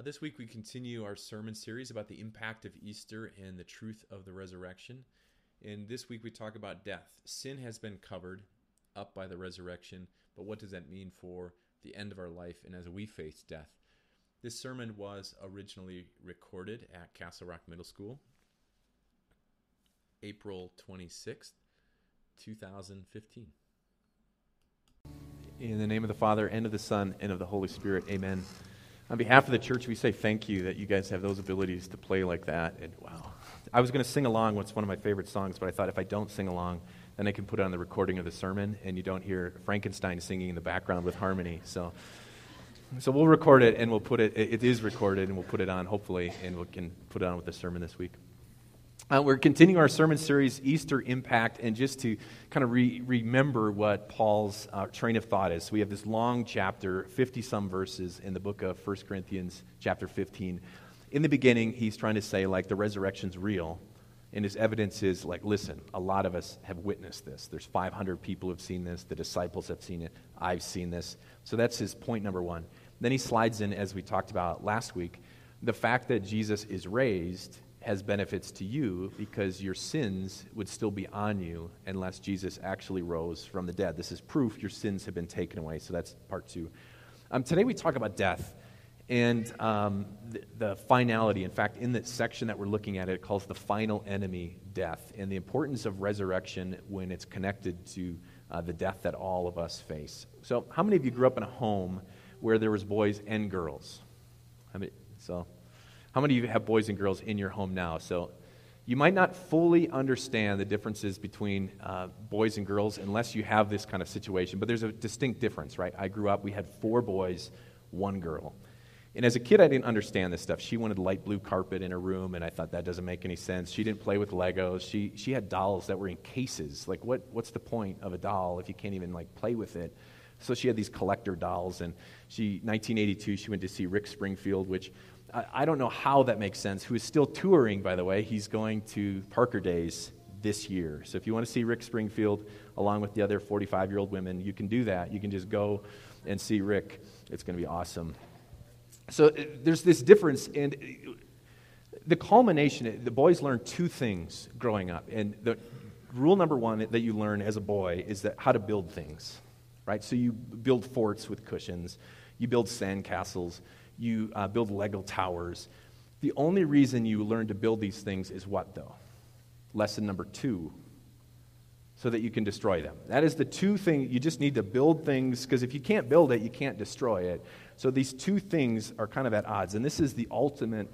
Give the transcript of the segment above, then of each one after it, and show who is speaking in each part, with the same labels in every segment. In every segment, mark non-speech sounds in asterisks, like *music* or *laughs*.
Speaker 1: Uh, this week, we continue our sermon series about the impact of Easter and the truth of the resurrection. And this week, we talk about death. Sin has been covered up by the resurrection, but what does that mean for the end of our life and as we face death? This sermon was originally recorded at Castle Rock Middle School, April 26th, 2015.
Speaker 2: In the name of the Father, and of the Son, and of the Holy Spirit, amen. On behalf of the church, we say thank you that you guys have those abilities to play like that. And wow. I was going to sing along what's one of my favorite songs, but I thought if I don't sing along, then I can put it on the recording of the sermon, and you don't hear Frankenstein singing in the background with harmony. So, so we'll record it, and we'll put it, it is recorded, and we'll put it on, hopefully, and we can put it on with the sermon this week. Uh, we're continuing our sermon series, Easter Impact, and just to kind of re- remember what Paul's uh, train of thought is. So we have this long chapter, 50 some verses in the book of 1 Corinthians, chapter 15. In the beginning, he's trying to say, like, the resurrection's real. And his evidence is, like, listen, a lot of us have witnessed this. There's 500 people who've seen this. The disciples have seen it. I've seen this. So that's his point number one. Then he slides in, as we talked about last week, the fact that Jesus is raised has benefits to you because your sins would still be on you unless Jesus actually rose from the dead. This is proof your sins have been taken away. So that's part two. Um, today we talk about death and um, the, the, finality. In fact, in the section that we're looking at, it calls the final enemy death and the importance of resurrection when it's connected to uh, the death that all of us face. So, how many of you grew up in a home where there was boys and girls? I mean, so how many of you have boys and girls in your home now? So you might not fully understand the differences between uh, boys and girls unless you have this kind of situation, but there's a distinct difference, right? I grew up, we had four boys, one girl. And as a kid, I didn't understand this stuff. She wanted light blue carpet in her room, and I thought that doesn't make any sense. She didn't play with Legos. She, she had dolls that were in cases. Like, what, what's the point of a doll if you can't even, like, play with it? So she had these collector dolls, and she, 1982, she went to see Rick Springfield, which I don't know how that makes sense, who is still touring, by the way. He's going to Parker Days this year. So if you want to see Rick Springfield along with the other 45 year old women, you can do that. You can just go and see Rick. It's going to be awesome. So uh, there's this difference, and uh, the culmination, uh, the boys learn two things growing up. And the rule number one that you learn as a boy is that how to build things, right? So you build forts with cushions, you build sandcastles you uh, build Lego towers. The only reason you learn to build these things is what, though? Lesson number two so that you can destroy them. That is the two things. You just need to build things because if you can't build it, you can't destroy it. So these two things are kind of at odds. And this is the ultimate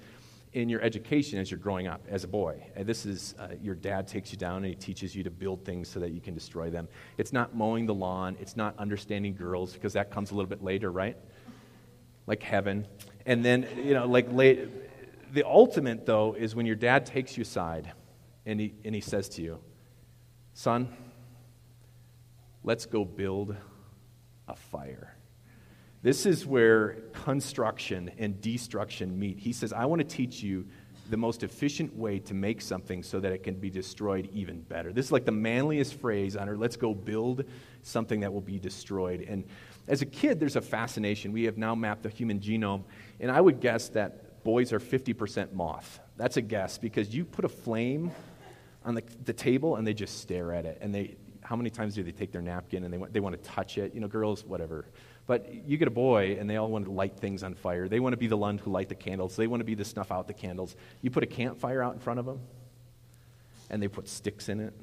Speaker 2: in your education as you're growing up as a boy. And this is uh, your dad takes you down and he teaches you to build things so that you can destroy them. It's not mowing the lawn, it's not understanding girls because that comes a little bit later, right? Like heaven. And then, you know, like late, the ultimate, though, is when your dad takes you aside and he, and he says to you, Son, let's go build a fire. This is where construction and destruction meet. He says, I want to teach you the most efficient way to make something so that it can be destroyed even better. This is like the manliest phrase on earth. Let's go build something that will be destroyed. And as a kid, there's a fascination. We have now mapped the human genome, and I would guess that boys are 50% moth. That's a guess because you put a flame on the, the table and they just stare at it. And they, how many times do they take their napkin and they want, they want to touch it? You know, girls, whatever. But you get a boy and they all want to light things on fire. They want to be the one who light the candles. They want to be the snuff out the candles. You put a campfire out in front of them and they put sticks in it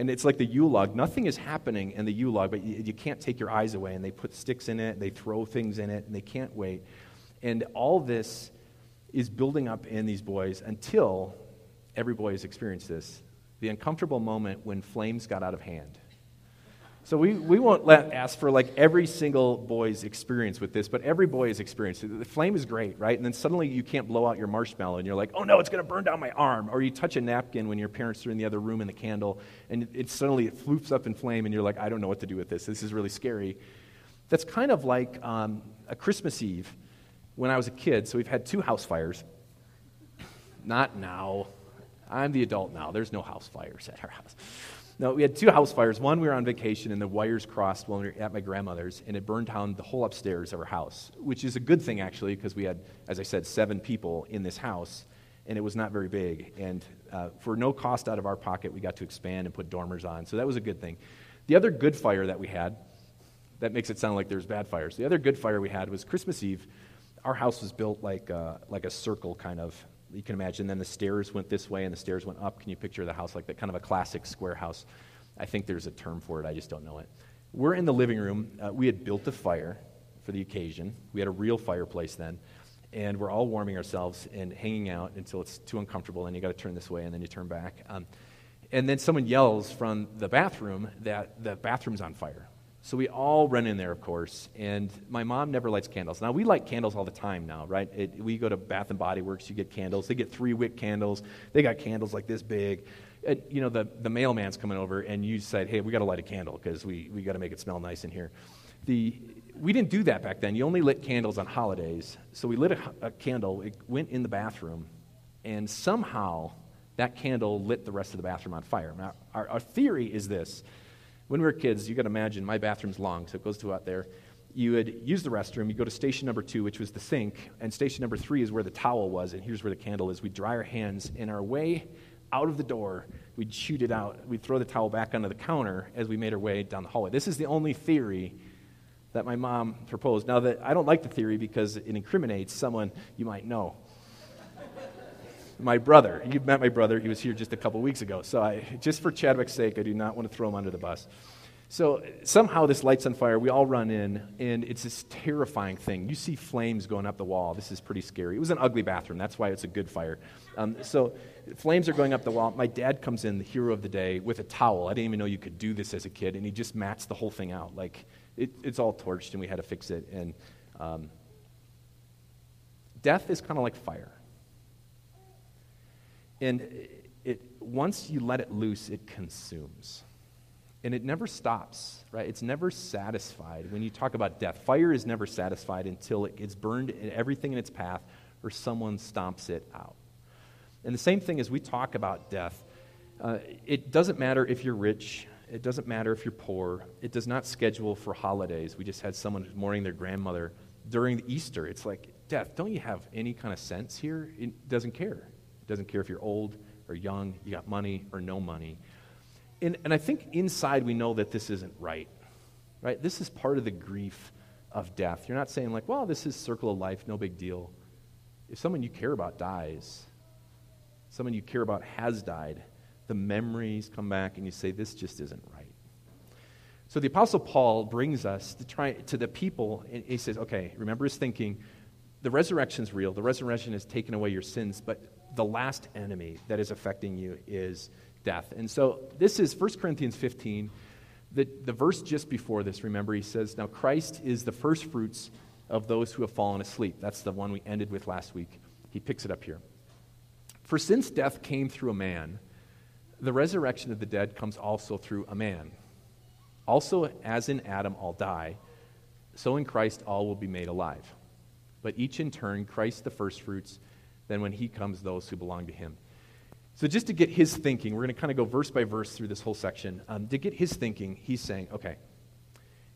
Speaker 2: and it's like the Yule log. Nothing is happening in the Yule log, but you, you, can't take your eyes away. And they put sticks in it, they throw things in it, and they can't wait. And all this is building up in these boys until every boy has experienced this the uncomfortable moment when flames got out of hand. So we, we won't let, ask for like every single boy's experience with this, but every boy has experienced it. The flame is great, right? And then suddenly you can't blow out your marshmallow and you're like, oh no, it's going to burn down my arm. Or you touch a napkin when your parents are in the other room in the candle and it, suddenly it floops up in flame and you're like, I don't know what to do with this. This is really scary. That's kind of like um, a Christmas Eve when I was a kid. So we've had two house fires. Not now. I'm the adult now. There's no house fires at our house. No, we had two house fires. One, we were on vacation and the wires crossed when we were at my grandmother's, and it burned down the whole upstairs of our house, which is a good thing, actually, because we had, as I said, seven people in this house, and it was not very big. And uh, for no cost out of our pocket, we got to expand and put dormers on, so that was a good thing. The other good fire that we had, that makes it sound like there's bad fires. The other good fire we had was Christmas Eve. Our house was built like, uh, like a circle, kind of, you can imagine. Then the stairs went this way and the stairs went up. Can you picture the house like that? Kind of a classic square house. I think there's a term for it, I just don't know it. We're in the living room. Uh, we had built a fire for the occasion. We had a real fireplace then. And we're all warming ourselves and hanging out until it's too uncomfortable. And you got to turn this way and then you turn back. Um, and then someone yells from the bathroom that the bathroom's on fire. So we all run in there, of course, and my mom never lights candles. Now we light candles all the time now, right? It, we go to Bath and Body Works, you get candles. They get three wick candles. They got candles like this big. You know, the, the mailman's coming over, and you said, "Hey, we got to light a candle because we we got to make it smell nice in here." The we didn't do that back then. You only lit candles on holidays. So we lit a, a candle. It went in the bathroom, and somehow that candle lit the rest of the bathroom on fire. Now, our, our theory is this when we were kids, you got to imagine my bathroom's long, so it goes to out there. You would use the restroom, you go to station number two, which was the sink, and station number three is where the towel was, and here's where the candle is. We'd dry our hands, in our way out of the door, we'd shoot it out. We'd throw the towel back onto the counter as we made our way down the hallway. This is the only theory that my mom proposed. Now, that I don't like the theory because it incriminates someone you might know my brother. You've met my brother. He was here just a couple weeks ago. So, I, just for Chadwick's sake, I do not want to throw him under the bus. So, somehow this light's on fire. We all run in, and it's this terrifying thing. You see flames going up the wall. This is pretty scary. It was an ugly bathroom. That's why it's a good fire. Um, so, flames are going up the wall. My dad comes in, the hero of the day, with a towel. I didn't even know you could do this as a kid, and he just mats the whole thing out. Like, it, it's all torched, and we had to fix it. And um, death is kind of like fire. And it, once you let it loose, it consumes. And it never stops, right? It's never satisfied. When you talk about death, fire is never satisfied until it gets burned in everything in its path or someone stomps it out. And the same thing as we talk about death, uh, it doesn't matter if you're rich, it doesn't matter if you're poor, it does not schedule for holidays. We just had someone mourning their grandmother during Easter. It's like, death, don't you have any kind of sense here? It doesn't care doesn't care if you're old or young, you got money or no money. And, and I think inside we know that this isn't right. Right? This is part of the grief of death. You're not saying, like, well, this is circle of life, no big deal. If someone you care about dies, someone you care about has died, the memories come back and you say, this just isn't right. So the Apostle Paul brings us to try to the people, and he says, okay, remember his thinking. The resurrection's real. The resurrection has taken away your sins, but the last enemy that is affecting you is death. And so this is 1 Corinthians 15. The, the verse just before this, remember, he says, Now Christ is the first fruits of those who have fallen asleep. That's the one we ended with last week. He picks it up here. For since death came through a man, the resurrection of the dead comes also through a man. Also, as in Adam all die, so in Christ all will be made alive. But each in turn, Christ the firstfruits then when he comes, those who belong to him. So, just to get his thinking, we're going to kind of go verse by verse through this whole section. Um, to get his thinking, he's saying, okay,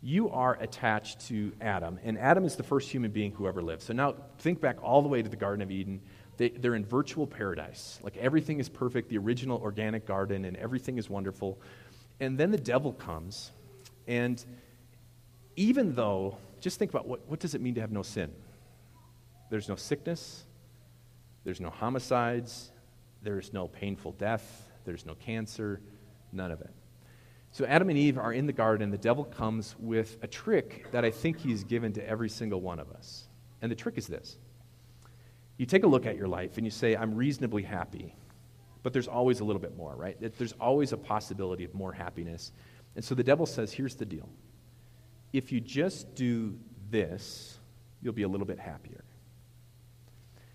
Speaker 2: you are attached to Adam, and Adam is the first human being who ever lived. So, now think back all the way to the Garden of Eden. They, they're in virtual paradise. Like everything is perfect, the original organic garden, and everything is wonderful. And then the devil comes, and even though, just think about what, what does it mean to have no sin? There's no sickness, there's no homicides, there's no painful death, there's no cancer, none of it. So Adam and Eve are in the garden. The devil comes with a trick that I think he's given to every single one of us. And the trick is this you take a look at your life and you say, I'm reasonably happy, but there's always a little bit more, right? There's always a possibility of more happiness. And so the devil says, here's the deal. If you just do this, you'll be a little bit happier.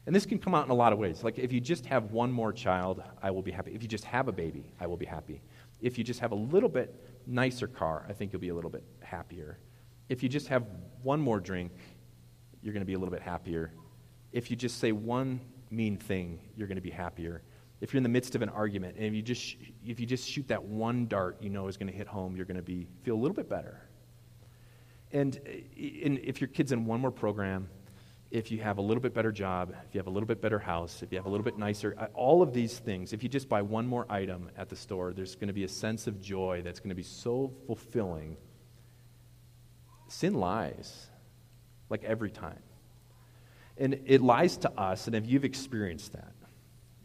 Speaker 2: And this can come out in a lot of ways. Like if you just have one more child, I will be happy. If you just have a baby, I will be happy. If you just have a little bit nicer car, I think you'll be a little bit happier. If you just have one more drink, you're going to be a little bit happier. If you just say one mean thing, you're going to be happier. If you're in the midst of an argument and if you just, if you just shoot that one dart you know is going to hit home, you're going to be, feel a little bit better. And eh, in, if your kid's in one more program, if you have a little bit better job, if you have a little bit better house, if you have a little bit nicer, uh, all of these things, if you just buy one more item at the store, there's going to be a sense of joy that's going to be so fulfilling. Sin lies, like every time. And it lies to us, and if you've experienced that,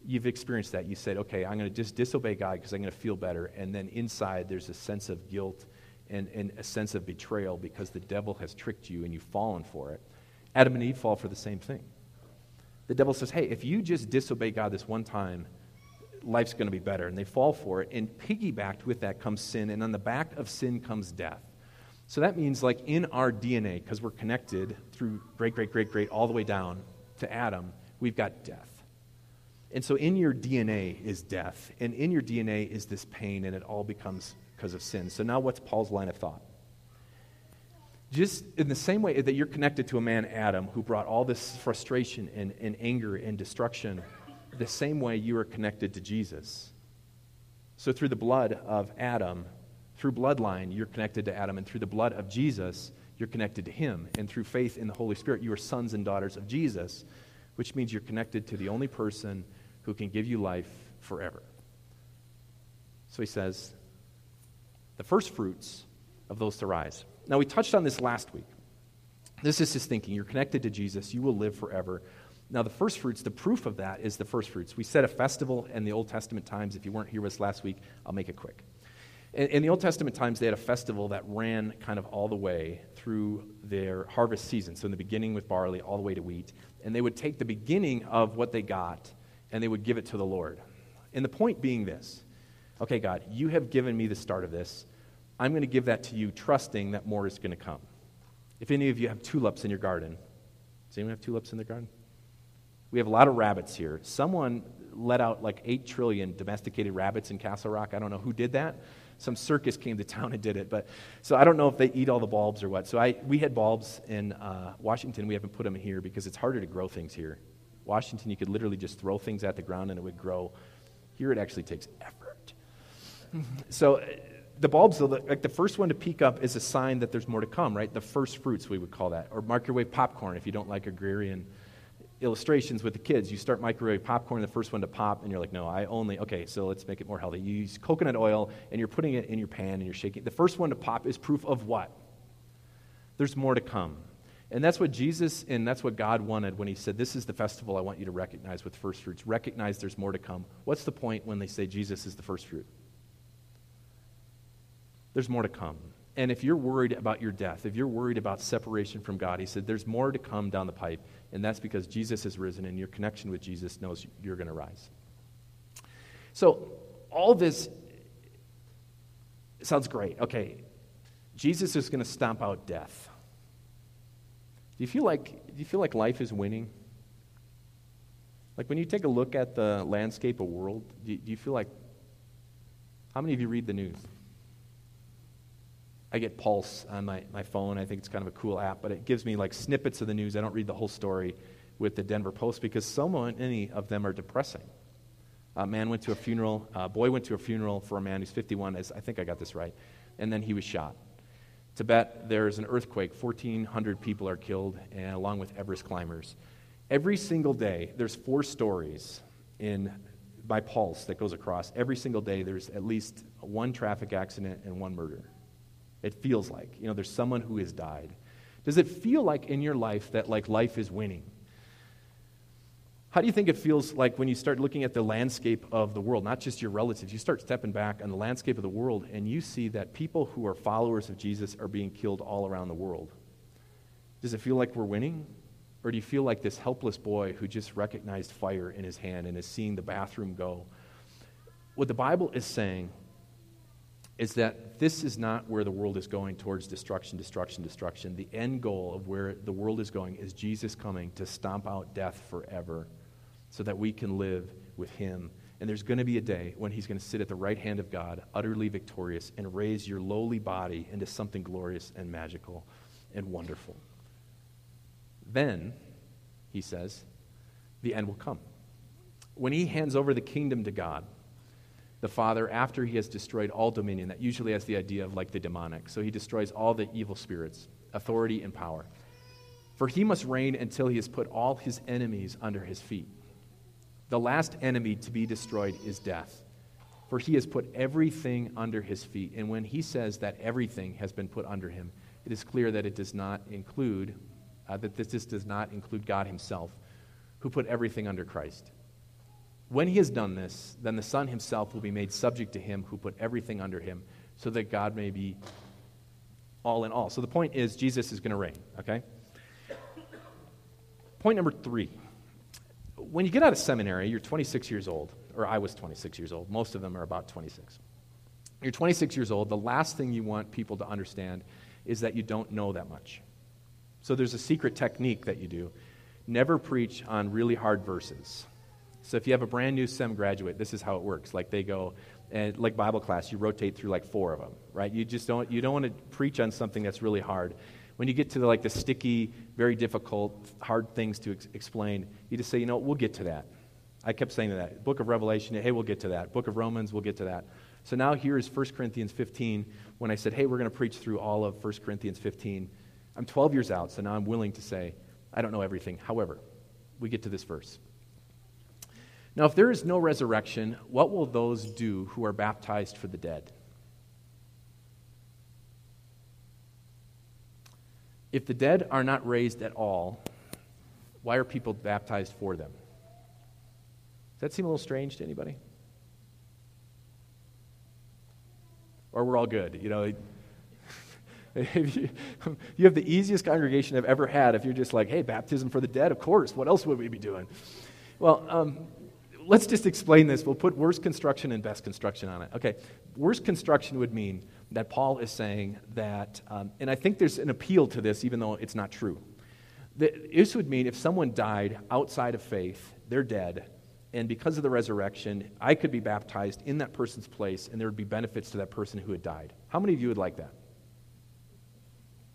Speaker 2: you've experienced that, you said, okay, I'm going to just disobey God because I'm going to feel better. And then inside, there's a sense of guilt and, and a sense of betrayal because the devil has tricked you and you've fallen for it Adam and Eve fall for the same thing. The devil says, hey, if you just disobey God this one time, life's going to be better. And they fall for it. And piggybacked with that comes sin. And on the back of sin comes death. So that means, like in our DNA, because we're connected through great, great, great, great, all the way down to Adam, we've got death. And so in your DNA is death. And in your DNA is this pain. And it all becomes because of sin. So now what's Paul's line of thought? Just in the same way that you're connected to a man, Adam, who brought all this frustration and, and anger and destruction, the same way you are connected to Jesus. So, through the blood of Adam, through bloodline, you're connected to Adam, and through the blood of Jesus, you're connected to him. And through faith in the Holy Spirit, you are sons and daughters of Jesus, which means you're connected to the only person who can give you life forever. So he says, the first fruits of those to rise. Now, we touched on this last week. This is his thinking. You're connected to Jesus, you will live forever. Now, the first fruits, the proof of that is the first fruits. We said a festival in the Old Testament times. If you weren't here with us last week, I'll make it quick. In, in the Old Testament times, they had a festival that ran kind of all the way through their harvest season. So, in the beginning with barley, all the way to wheat. And they would take the beginning of what they got and they would give it to the Lord. And the point being this okay, God, you have given me the start of this. I'm going to give that to you, trusting that more is going to come. If any of you have tulips in your garden, does anyone have tulips in their garden? We have a lot of rabbits here. Someone let out like 8 trillion domesticated rabbits in Castle Rock. I don't know who did that. Some circus came to town and did it. But so I don't know if they eat all the bulbs or what. So I, we had bulbs in uh, Washington. We haven't put them here because it's harder to grow things here. Washington, you could literally just throw things at the ground and it would grow. Here, it actually takes effort. *laughs* so the bulbs, like the first one to peak up is a sign that there's more to come, right? The first fruits, we would call that. Or microwave popcorn if you don't like agrarian illustrations with the kids. You start microwave popcorn, the first one to pop, and you're like, no, I only, okay, so let's make it more healthy. You use coconut oil, and you're putting it in your pan, and you're shaking. The first one to pop is proof of what? There's more to come. And that's what Jesus and that's what God wanted when He said, This is the festival I want you to recognize with first fruits. Recognize there's more to come. What's the point when they say Jesus is the first fruit? There's more to come. And if you're worried about your death, if you're worried about separation from God, he said, there's more to come down the pipe. And that's because Jesus has risen, and your connection with Jesus knows you're going to rise. So, all this sounds great. Okay, Jesus is going to stomp out death. Do you feel like, do you feel like life is winning? Like when you take a look at the landscape of world, do you, do you feel like, how many of you read the news? I get Pulse on my, my phone. I think it's kind of a cool app, but it gives me like snippets of the news. I don't read the whole story with the Denver Post because so many of them are depressing. A man went to a funeral, a boy went to a funeral for a man who's 51, as I think I got this right, and then he was shot. Tibet, there's an earthquake, 1,400 people are killed, and along with Everest climbers. Every single day, there's four stories in by Pulse that goes across. Every single day, there's at least one traffic accident and one murder. It feels like. You know, there's someone who has died. Does it feel like in your life that like life is winning? How do you think it feels like when you start looking at the landscape of the world, not just your relatives? You start stepping back on the landscape of the world and you see that people who are followers of Jesus are being killed all around the world. Does it feel like we're winning? Or do you feel like this helpless boy who just recognized fire in his hand and is seeing the bathroom go? What the Bible is saying is that this is not where the world is going towards destruction, destruction, destruction. The end goal of where the world is going is Jesus coming to stomp out death forever so that we can live with him. And there's going to be a day when he's going to sit at the right hand of God, utterly victorious, and raise your lowly body into something glorious and magical and wonderful. Then, he says, the end will come. When he hands over the kingdom to God, the Father, after he has destroyed all dominion, that usually has the idea of like the demonic. So he destroys all the evil spirits, authority, and power. For he must reign until he has put all his enemies under his feet. The last enemy to be destroyed is death. For he has put everything under his feet. And when he says that everything has been put under him, it is clear that it does not include, uh, that this, this does not include God himself, who put everything under Christ. When he has done this, then the Son himself will be made subject to him who put everything under him, so that God may be all in all. So the point is, Jesus is going to reign, okay? Point number three. When you get out of seminary, you're 26 years old, or I was 26 years old. Most of them are about 26. You're 26 years old. The last thing you want people to understand is that you don't know that much. So there's a secret technique that you do. Never preach on really hard verses. So if you have a brand new SEM graduate, this is how it works. Like they go, and like Bible class, you rotate through like four of them, right? You just don't you don't want to preach on something that's really hard when you get to the, like the sticky, very difficult, hard things to ex- explain, you just say, you know, we'll get to that. I kept saying that. Book of Revelation, hey, we'll get to that. Book of Romans, we'll get to that. So now here is 1 Corinthians 15. When I said, hey, we're going to preach through all of 1 Corinthians 15, I'm 12 years out, so now I'm willing to say, I don't know everything. However, we get to this verse. Now, if there is no resurrection, what will those do who are baptized for the dead? If the dead are not raised at all, why are people baptized for them? Does that seem a little strange to anybody? Or we're all good, you know? *laughs* you, *laughs* you have the easiest congregation I've ever had if you're just like, hey, baptism for the dead, of course. What else would we be doing? Well, um, let's just explain this. We'll put worst construction and best construction on it. Okay, worst construction would mean that Paul is saying that, um, and I think there's an appeal to this, even though it's not true. This would mean if someone died outside of faith, they're dead, and because of the resurrection, I could be baptized in that person's place, and there would be benefits to that person who had died. How many of you would like that?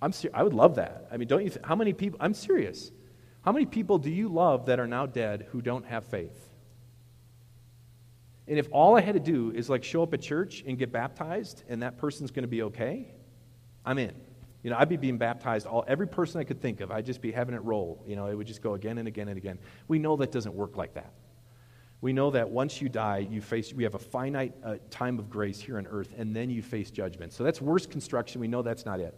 Speaker 2: I'm ser- I would love that. I mean, don't you? Th- how many people? I'm serious. How many people do you love that are now dead who don't have faith? And if all I had to do is like show up at church and get baptized and that person's going to be okay, I'm in. You know, I'd be being baptized all every person I could think of. I'd just be having it roll. You know, it would just go again and again and again. We know that doesn't work like that. We know that once you die, you face we have a finite uh, time of grace here on earth, and then you face judgment. So that's worst construction. We know that's not it.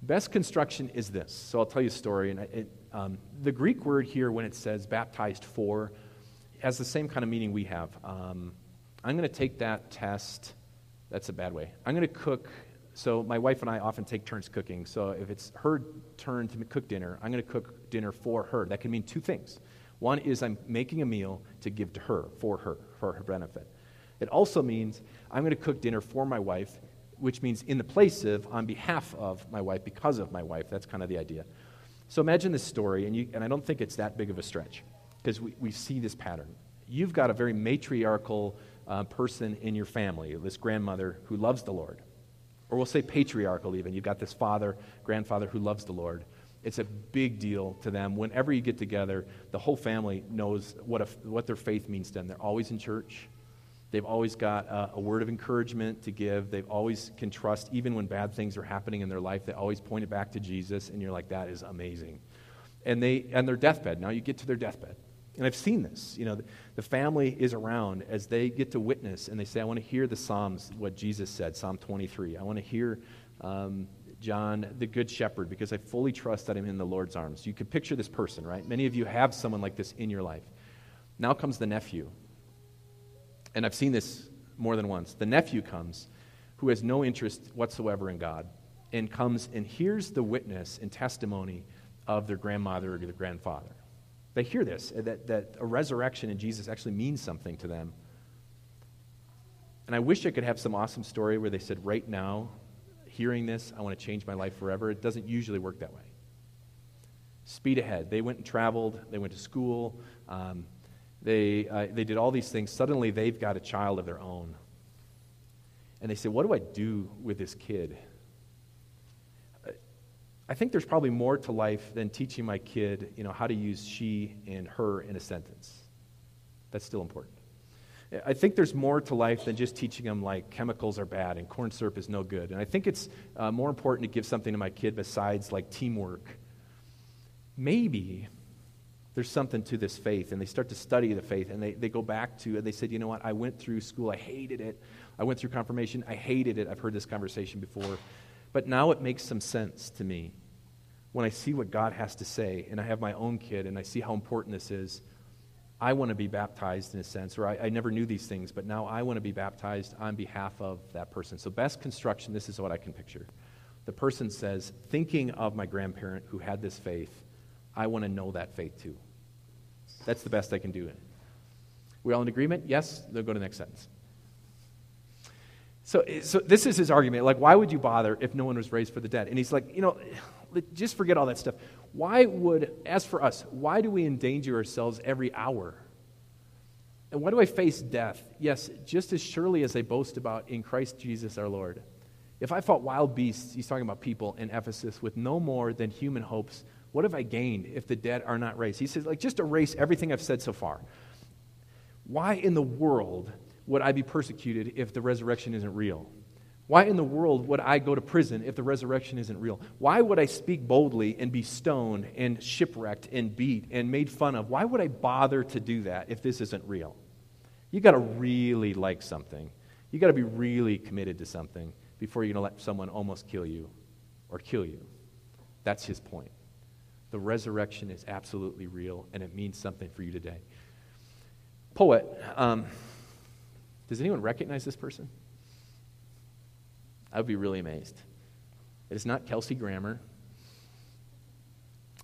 Speaker 2: Best construction is this. So I'll tell you a story. And it, um, the Greek word here, when it says baptized for, has the same kind of meaning we have. Um, I'm going to take that test. That's a bad way. I'm going to cook. So, my wife and I often take turns cooking. So, if it's her turn to cook dinner, I'm going to cook dinner for her. That can mean two things. One is I'm making a meal to give to her, for her, for her benefit. It also means I'm going to cook dinner for my wife, which means in the place of, on behalf of my wife, because of my wife. That's kind of the idea. So imagine this story, and, you, and I don't think it's that big of a stretch because we, we see this pattern. You've got a very matriarchal uh, person in your family, this grandmother who loves the Lord. Or we'll say patriarchal, even. You've got this father, grandfather who loves the Lord. It's a big deal to them. Whenever you get together, the whole family knows what, a, what their faith means to them. They're always in church. They've always got a, a, word of encouragement to give. They've always can trust, even when bad things are happening in their life. They always point it back to Jesus, and you're like, that is amazing. And they and their deathbed. Now you get to their deathbed, and I've seen this. You know, the, family is around as they get to witness and they say, I want to hear the Psalms, what Jesus said, Psalm 23. I want to hear um, John, the Good Shepherd, because I fully trust that I'm in the Lord's arms. You could picture this person, right? Many of you have someone like this in your life. Now comes the nephew. And I've seen this more than once. The nephew comes who has no interest whatsoever in God and comes and hears the witness and testimony of their grandmother or their grandfather. They hear this, uh, that, that a resurrection in Jesus actually means something to them. And I wish I could have some awesome story where they said, right now, hearing this, I want to change my life forever. It doesn't usually work that way. Speed ahead. They went and traveled, they went to school, um, they, uh, they did all these things. Suddenly, they've got a child of their own. And they say, What do I do with this kid? I think there's probably more to life than teaching my kid, you know, how to use she and her in a sentence. That's still important. I think there's more to life than just teaching them like chemicals are bad and corn syrup is no good. And I think it's uh, more important to give something to my kid besides like teamwork. Maybe there's something to this faith, and they start to study the faith, and they, they go back to, and they said, you know what, I went through school, I hated it. I went through confirmation, I hated it. I've heard this conversation before. But now it makes some sense to me when I see what God has to say, and I have my own kid, and I see how important this is. I want to be baptized in a sense, or I, I never knew these things, but now I want to be baptized on behalf of that person. So, best construction, this is what I can picture. The person says, thinking of my grandparent who had this faith, I want to know that faith too. That's the best I can do. We all in agreement? Yes? They'll go to the next sentence. So, eh, so this is his argument. Like, why would you bother if no one was raised for the dead? And he's like, you know, eh, just forget all that stuff. Why would, as for us, why do we endanger ourselves every hour? And why do I face death? Yes, just as surely as I boast about in Christ Jesus our Lord. If I fought wild beasts, he's talking about people in Ephesus, with no more than human hopes, what have I gained if the dead are not raised? He says, like, just erase everything I've said so far. Why in the world would I be persecuted if the resurrection isn't real? Why in the world would I go to prison if the resurrection isn't real? Why would I speak boldly and be stoned and shipwrecked and beat and made fun of? Why would I bother to do that if this isn't real? You got to really like something. You got to be really committed to something before you're going to let someone almost kill you or kill you. That's his point. The resurrection is absolutely real and it means something for you today. Poet, um, does anyone recognize this person? I would be really amazed. It is not Kelsey Grammer.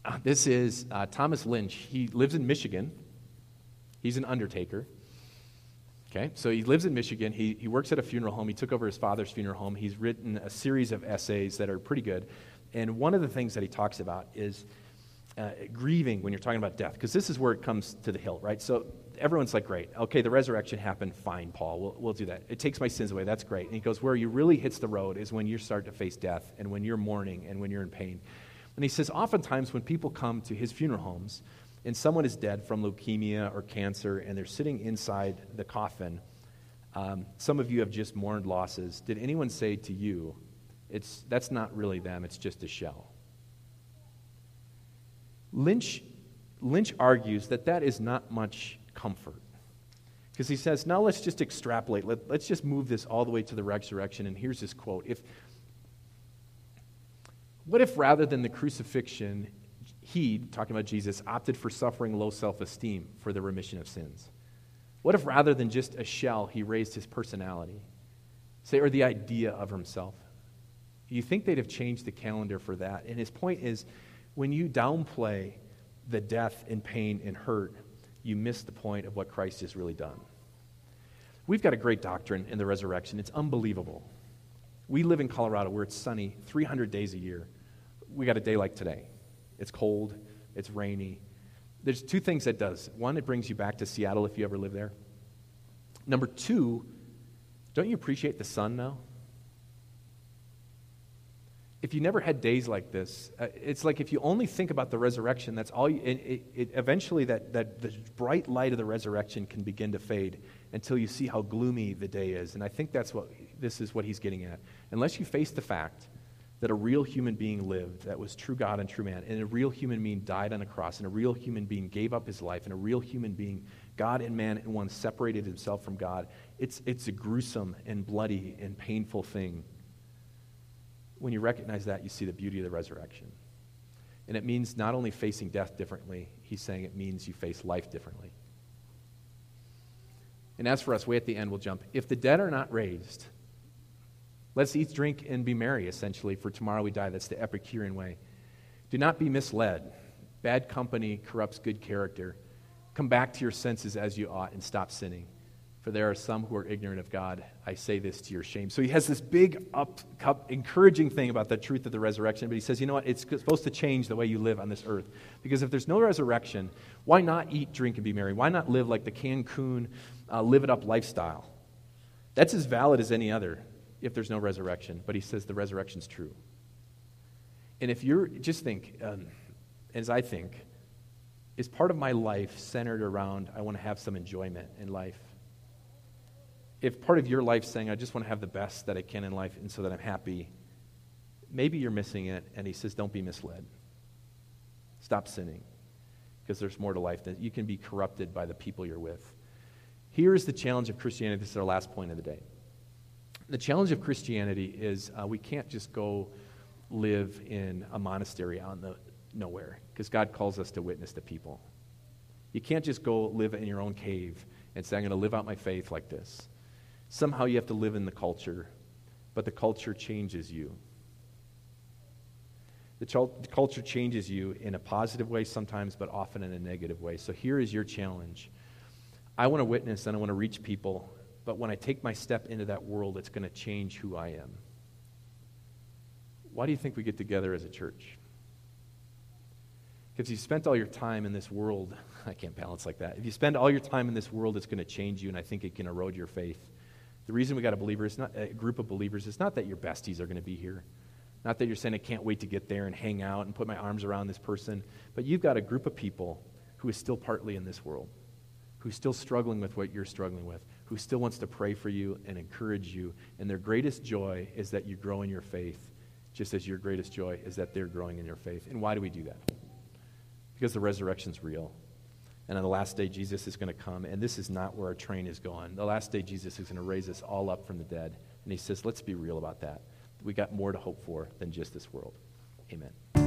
Speaker 2: Uh, this is uh, Thomas Lynch. He lives in Michigan. He's an undertaker. Okay, so he lives in Michigan. He, he works at a funeral home. He took over his father's funeral home. He's written a series of essays that are pretty good. And one of the things that he talks about is uh, grieving when you're talking about death, because this is where it comes to the hill, right? So everyone's like, great. Okay, the resurrection happened. Fine, Paul. We'll, we'll do that. It takes my sins away. That's great. And he goes, where you really hits the road is when you start to face death and when you're mourning and when you're in pain. And he says, oftentimes when people come to his funeral homes and someone is dead from leukemia or cancer and they're sitting inside the coffin, um, some of you have just mourned losses. Did anyone say to you, it's, that's not really them, it's just a shell? Lynch, Lynch argues that that is not much comfort. Because he says, now let's just extrapolate. Let, let's just move this all the way to the resurrection. And here's his quote if, What if rather than the crucifixion, he, talking about Jesus, opted for suffering low self esteem for the remission of sins? What if rather than just a shell, he raised his personality, say, or the idea of himself? You think they'd have changed the calendar for that? And his point is when you downplay the death and pain and hurt, you miss the point of what Christ has really done. We've got a great doctrine in the resurrection. It's unbelievable. We live in Colorado where it's sunny 300 days a year. We got a day like today. It's cold, it's rainy. There's two things that does. One, it brings you back to Seattle if you ever live there. Number two, don't you appreciate the sun now? If you never had days like this, uh, it's like if you only think about the resurrection, that's all you, it, it, it, eventually that, that the bright light of the resurrection can begin to fade until you see how gloomy the day is. And I think that's what this is what he's getting at. Unless you face the fact that a real human being lived that was true God and true man, and a real human being died on a cross, and a real human being gave up his life, and a real human being, God and man in one, separated himself from God, it's, it's a gruesome and bloody and painful thing when you recognize that, you see the beauty of the resurrection. And it means not only facing death differently, he's saying it means you face life differently. And as for us, way at the end, we'll jump. If the dead are not raised, let's eat, drink, and be merry, essentially, for tomorrow we die. That's the Epicurean way. Do not be misled. Bad company corrupts good character. Come back to your senses as you ought and stop sinning for there are some who are ignorant of God. I say this to your shame. So he has this big, up, up, encouraging thing about the truth of the resurrection, but he says, you know what? It's supposed to change the way you live on this earth. Because if there's no resurrection, why not eat, drink, and be merry? Why not live like the Cancun, uh, live it up lifestyle? That's as valid as any other if there's no resurrection. But he says the resurrection's true. And if you're, just think, um, as I think, is part of my life centered around I want to have some enjoyment in life? If part of your life saying I just want to have the best that I can in life and so that I'm happy, maybe you're missing it. And he says, don't be misled. Stop sinning because there's more to life than you can be corrupted by the people you're with. Here is the challenge of Christianity. This is our last point of the day. The challenge of Christianity is uh, we can't just go live in a monastery out in the nowhere because God calls us to witness to people. You can't just go live in your own cave and say, I'm going to live out my faith like this. Somehow you have to live in the culture, but the culture changes you. The, ch- the culture changes you in a positive way sometimes, but often in a negative way. So here is your challenge. I want to witness and I want to reach people, but when I take my step into that world, it's going to change who I am. Why do you think we get together as a church? Because you spent all your time in this world, *laughs* I can't balance like that. If you spend all your time in this world, it's going to change you, and I think it can erode your faith. The reason we got a believer is not a group of believers. It's not that your besties are going to be here. Not that you're saying, I can't wait to get there and hang out and put my arms around this person. But you've got a group of people who is still partly in this world, who's still struggling with what you're struggling with, who still wants to pray for you and encourage you. And their greatest joy is that you grow in your faith, just as your greatest joy is that they're growing in your faith. And why do we do that? Because the resurrection's real. And on the last day, Jesus is going to come. And this is not where our train is going. The last day, Jesus is going to raise us all up from the dead. And he says, let's be real about that we got more to hope for than just this world. Amen.